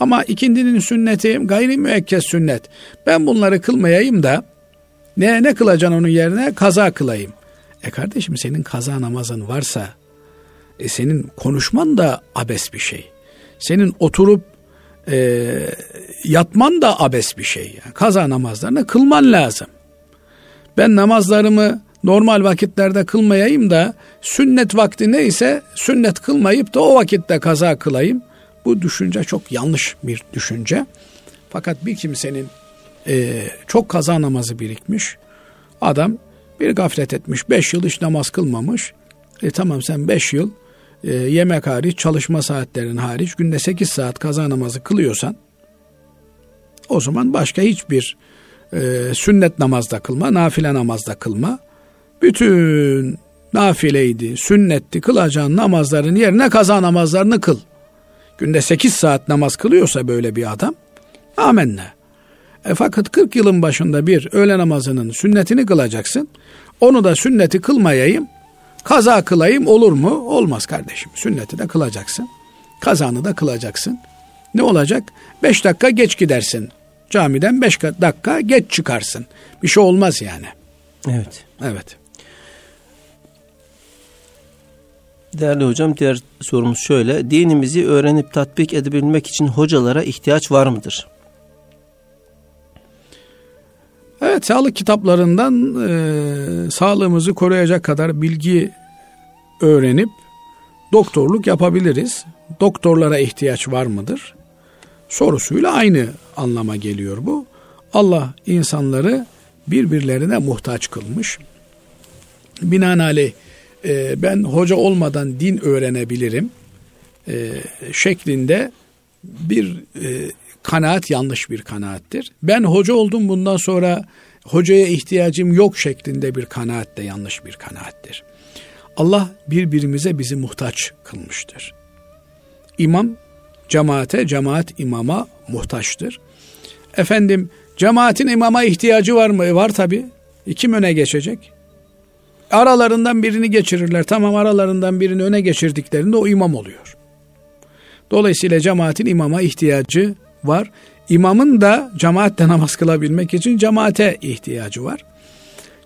B: Ama ikindinin sünneti gayri müekkez sünnet. Ben bunları kılmayayım da ne ne kılacaksın onun yerine? Kaza kılayım. E kardeşim senin kaza namazın varsa e senin konuşman da abes bir şey. Senin oturup e, yatman da abes bir şey. Yani kaza namazlarını kılman lazım. Ben namazlarımı normal vakitlerde kılmayayım da sünnet vakti neyse sünnet kılmayıp da o vakitte kaza kılayım. Bu düşünce çok yanlış bir düşünce. Fakat bir kimsenin e, çok kaza namazı birikmiş. Adam bir gaflet etmiş. Beş yıl hiç namaz kılmamış. E tamam sen beş yıl e, yemek hariç, çalışma saatlerin hariç günde sekiz saat kaza namazı kılıyorsan o zaman başka hiçbir e, sünnet namazda kılma, nafile namazda kılma. Bütün nafileydi, sünnetti kılacağın namazların yerine kaza namazlarını kıl. Günde sekiz saat namaz kılıyorsa böyle bir adam amenna. E fakat 40 yılın başında bir öğle namazının sünnetini kılacaksın. Onu da sünneti kılmayayım, kaza kılayım olur mu? Olmaz kardeşim. Sünneti de kılacaksın. Kazanı da kılacaksın. Ne olacak? Beş dakika geç gidersin. Camiden beş dakika geç çıkarsın. Bir şey olmaz yani.
A: Evet.
B: Evet.
A: Değerli hocam diğer sorumuz şöyle. Dinimizi öğrenip tatbik edebilmek için hocalara ihtiyaç var mıdır?
B: Evet sağlık kitaplarından e, sağlığımızı koruyacak kadar bilgi öğrenip doktorluk yapabiliriz. Doktorlara ihtiyaç var mıdır? Sorusuyla aynı anlama geliyor bu. Allah insanları birbirlerine muhtaç kılmış. Binaenaleyh e, ben hoca olmadan din öğrenebilirim e, şeklinde bir e, kanaat yanlış bir kanaattir. Ben hoca oldum bundan sonra hocaya ihtiyacım yok şeklinde bir kanaat de yanlış bir kanaattir. Allah birbirimize bizi muhtaç kılmıştır. İmam cemaate, cemaat imama muhtaçtır. Efendim cemaatin imama ihtiyacı var mı? Var tabi. Kim öne geçecek? Aralarından birini geçirirler. Tamam aralarından birini öne geçirdiklerinde o imam oluyor. Dolayısıyla cemaatin imama ihtiyacı var. İmamın da cemaatle namaz kılabilmek için cemaate ihtiyacı var.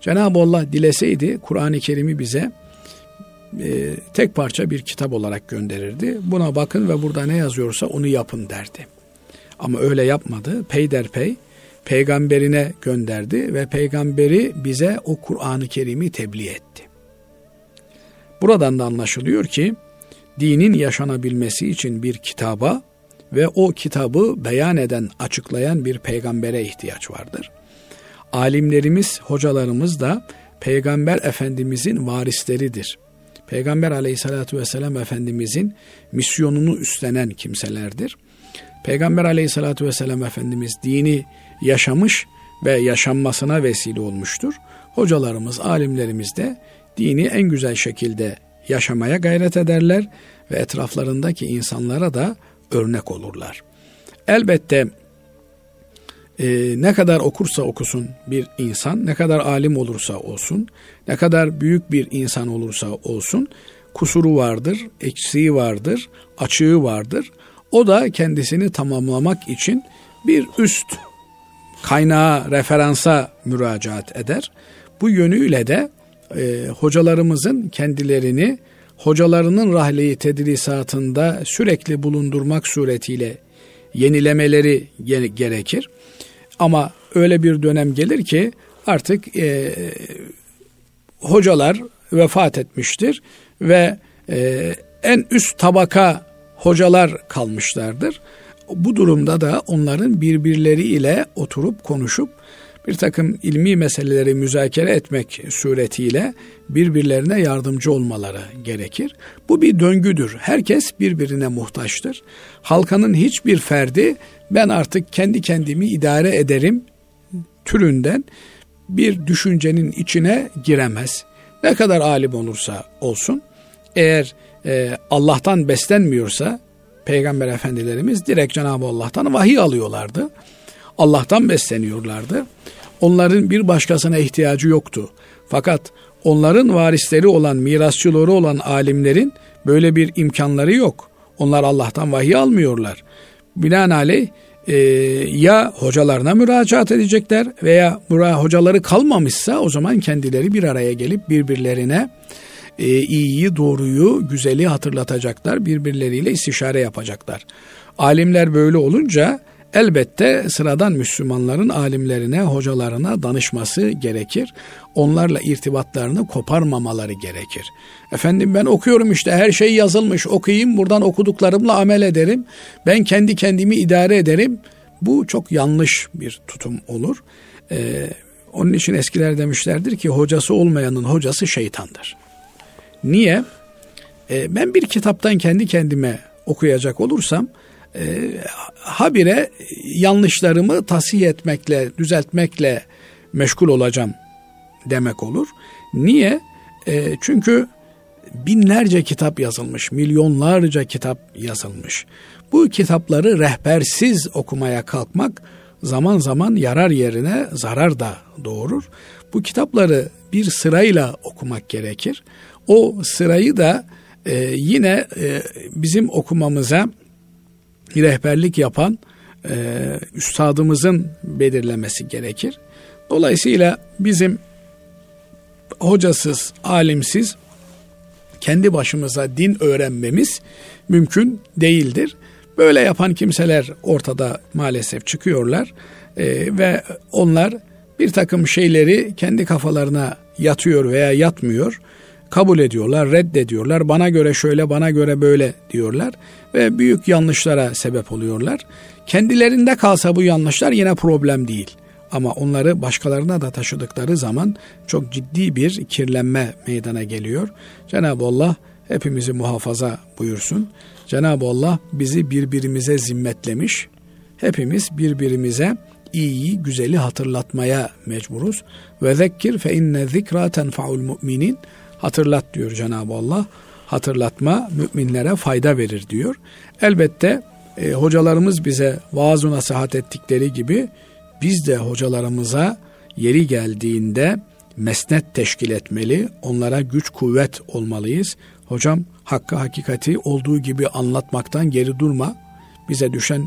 B: Cenab-ı Allah dileseydi Kur'an-ı Kerim'i bize e, tek parça bir kitap olarak gönderirdi. Buna bakın ve burada ne yazıyorsa onu yapın derdi. Ama öyle yapmadı. Peyderpey peygamberine gönderdi ve peygamberi bize o Kur'an-ı Kerim'i tebliğ etti. Buradan da anlaşılıyor ki dinin yaşanabilmesi için bir kitaba ve o kitabı beyan eden, açıklayan bir peygambere ihtiyaç vardır. Alimlerimiz, hocalarımız da peygamber efendimizin varisleridir. Peygamber aleyhissalatü vesselam efendimizin misyonunu üstlenen kimselerdir. Peygamber aleyhissalatü vesselam efendimiz dini yaşamış ve yaşanmasına vesile olmuştur. Hocalarımız, alimlerimiz de dini en güzel şekilde yaşamaya gayret ederler ve etraflarındaki insanlara da örnek olurlar. Elbette e, ne kadar okursa okusun bir insan, ne kadar alim olursa olsun, ne kadar büyük bir insan olursa olsun, kusuru vardır, eksiği vardır, açığı vardır. O da kendisini tamamlamak için bir üst kaynağa, referansa müracaat eder. Bu yönüyle de e, hocalarımızın kendilerini hocalarının rahleyi tedrisatında sürekli bulundurmak suretiyle yenilemeleri gerekir. Ama öyle bir dönem gelir ki artık e, hocalar vefat etmiştir ve e, en üst tabaka hocalar kalmışlardır. Bu durumda da onların birbirleriyle oturup konuşup bir takım ilmi meseleleri müzakere etmek suretiyle birbirlerine yardımcı olmaları gerekir. Bu bir döngüdür. Herkes birbirine muhtaçtır. Halkanın hiçbir ferdi ben artık kendi kendimi idare ederim türünden bir düşüncenin içine giremez. Ne kadar alim olursa olsun eğer e, Allah'tan beslenmiyorsa Peygamber efendilerimiz direkt Cenab-ı Allah'tan vahiy alıyorlardı. Allah'tan besleniyorlardı. Onların bir başkasına ihtiyacı yoktu. Fakat onların varisleri olan, mirasçıları olan alimlerin böyle bir imkanları yok. Onlar Allah'tan vahiy almıyorlar. Binaenaleyh e, ya hocalarına müracaat edecekler veya hocaları kalmamışsa o zaman kendileri bir araya gelip birbirlerine e, iyiyi, doğruyu, güzeli hatırlatacaklar. Birbirleriyle istişare yapacaklar. Alimler böyle olunca elbette sıradan Müslümanların alimlerine, hocalarına danışması gerekir. Onlarla irtibatlarını koparmamaları gerekir. Efendim ben okuyorum işte her şey yazılmış okuyayım buradan okuduklarımla amel ederim. Ben kendi kendimi idare ederim. Bu çok yanlış bir tutum olur. Ee, onun için eskiler demişlerdir ki hocası olmayanın hocası şeytandır. Niye? Ee, ben bir kitaptan kendi kendime okuyacak olursam e, habire yanlışlarımı tasih etmekle, düzeltmekle meşgul olacağım demek olur. Niye? E, çünkü binlerce kitap yazılmış, milyonlarca kitap yazılmış. Bu kitapları rehbersiz okumaya kalkmak zaman zaman yarar yerine zarar da doğurur. Bu kitapları bir sırayla okumak gerekir. O sırayı da e, yine e, bizim okumamıza rehberlik yapan e, üstadımızın belirlemesi gerekir. Dolayısıyla bizim hocasız, alimsiz kendi başımıza din öğrenmemiz mümkün değildir. Böyle yapan kimseler ortada maalesef çıkıyorlar e, ve onlar bir takım şeyleri kendi kafalarına yatıyor veya yatmıyor kabul ediyorlar, reddediyorlar. Bana göre şöyle, bana göre böyle diyorlar ve büyük yanlışlara sebep oluyorlar. Kendilerinde kalsa bu yanlışlar yine problem değil. Ama onları başkalarına da taşıdıkları zaman çok ciddi bir kirlenme meydana geliyor. Cenab-ı Allah hepimizi muhafaza buyursun. Cenab-ı Allah bizi birbirimize zimmetlemiş. Hepimiz birbirimize iyiyi, güzeli hatırlatmaya mecburuz. Ve zekkir fe inne zikra tenfaul müminin. Hatırlat diyor Cenab-ı Allah. Hatırlatma müminlere fayda verir diyor. Elbette e, hocalarımız bize vaaz nasihat ettikleri gibi biz de hocalarımıza yeri geldiğinde mesnet teşkil etmeli, onlara güç kuvvet olmalıyız. Hocam hakkı hakikati olduğu gibi anlatmaktan geri durma. Bize düşen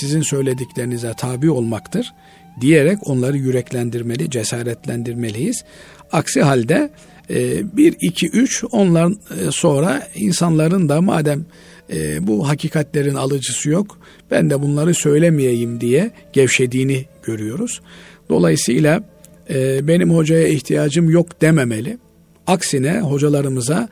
B: sizin söylediklerinize tabi olmaktır diyerek onları yüreklendirmeli, cesaretlendirmeliyiz. Aksi halde e, bir, iki, üç onlar e, sonra insanların da madem e, bu hakikatlerin alıcısı yok ben de bunları söylemeyeyim diye gevşediğini görüyoruz. Dolayısıyla benim hocaya ihtiyacım yok dememeli. Aksine hocalarımıza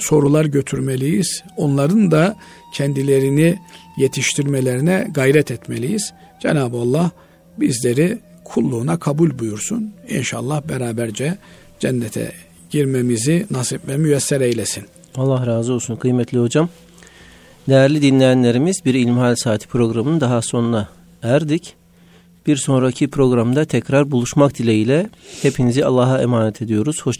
B: sorular götürmeliyiz. Onların da kendilerini yetiştirmelerine gayret etmeliyiz. Cenab-ı Allah bizleri kulluğuna kabul buyursun. İnşallah beraberce cennete girmemizi nasip ve müyesser eylesin.
A: Allah razı olsun kıymetli hocam. Değerli dinleyenlerimiz bir İlmihal Saati programının daha sonuna erdik. Bir sonraki programda tekrar buluşmak dileğiyle hepinizi Allah'a emanet ediyoruz. Hoş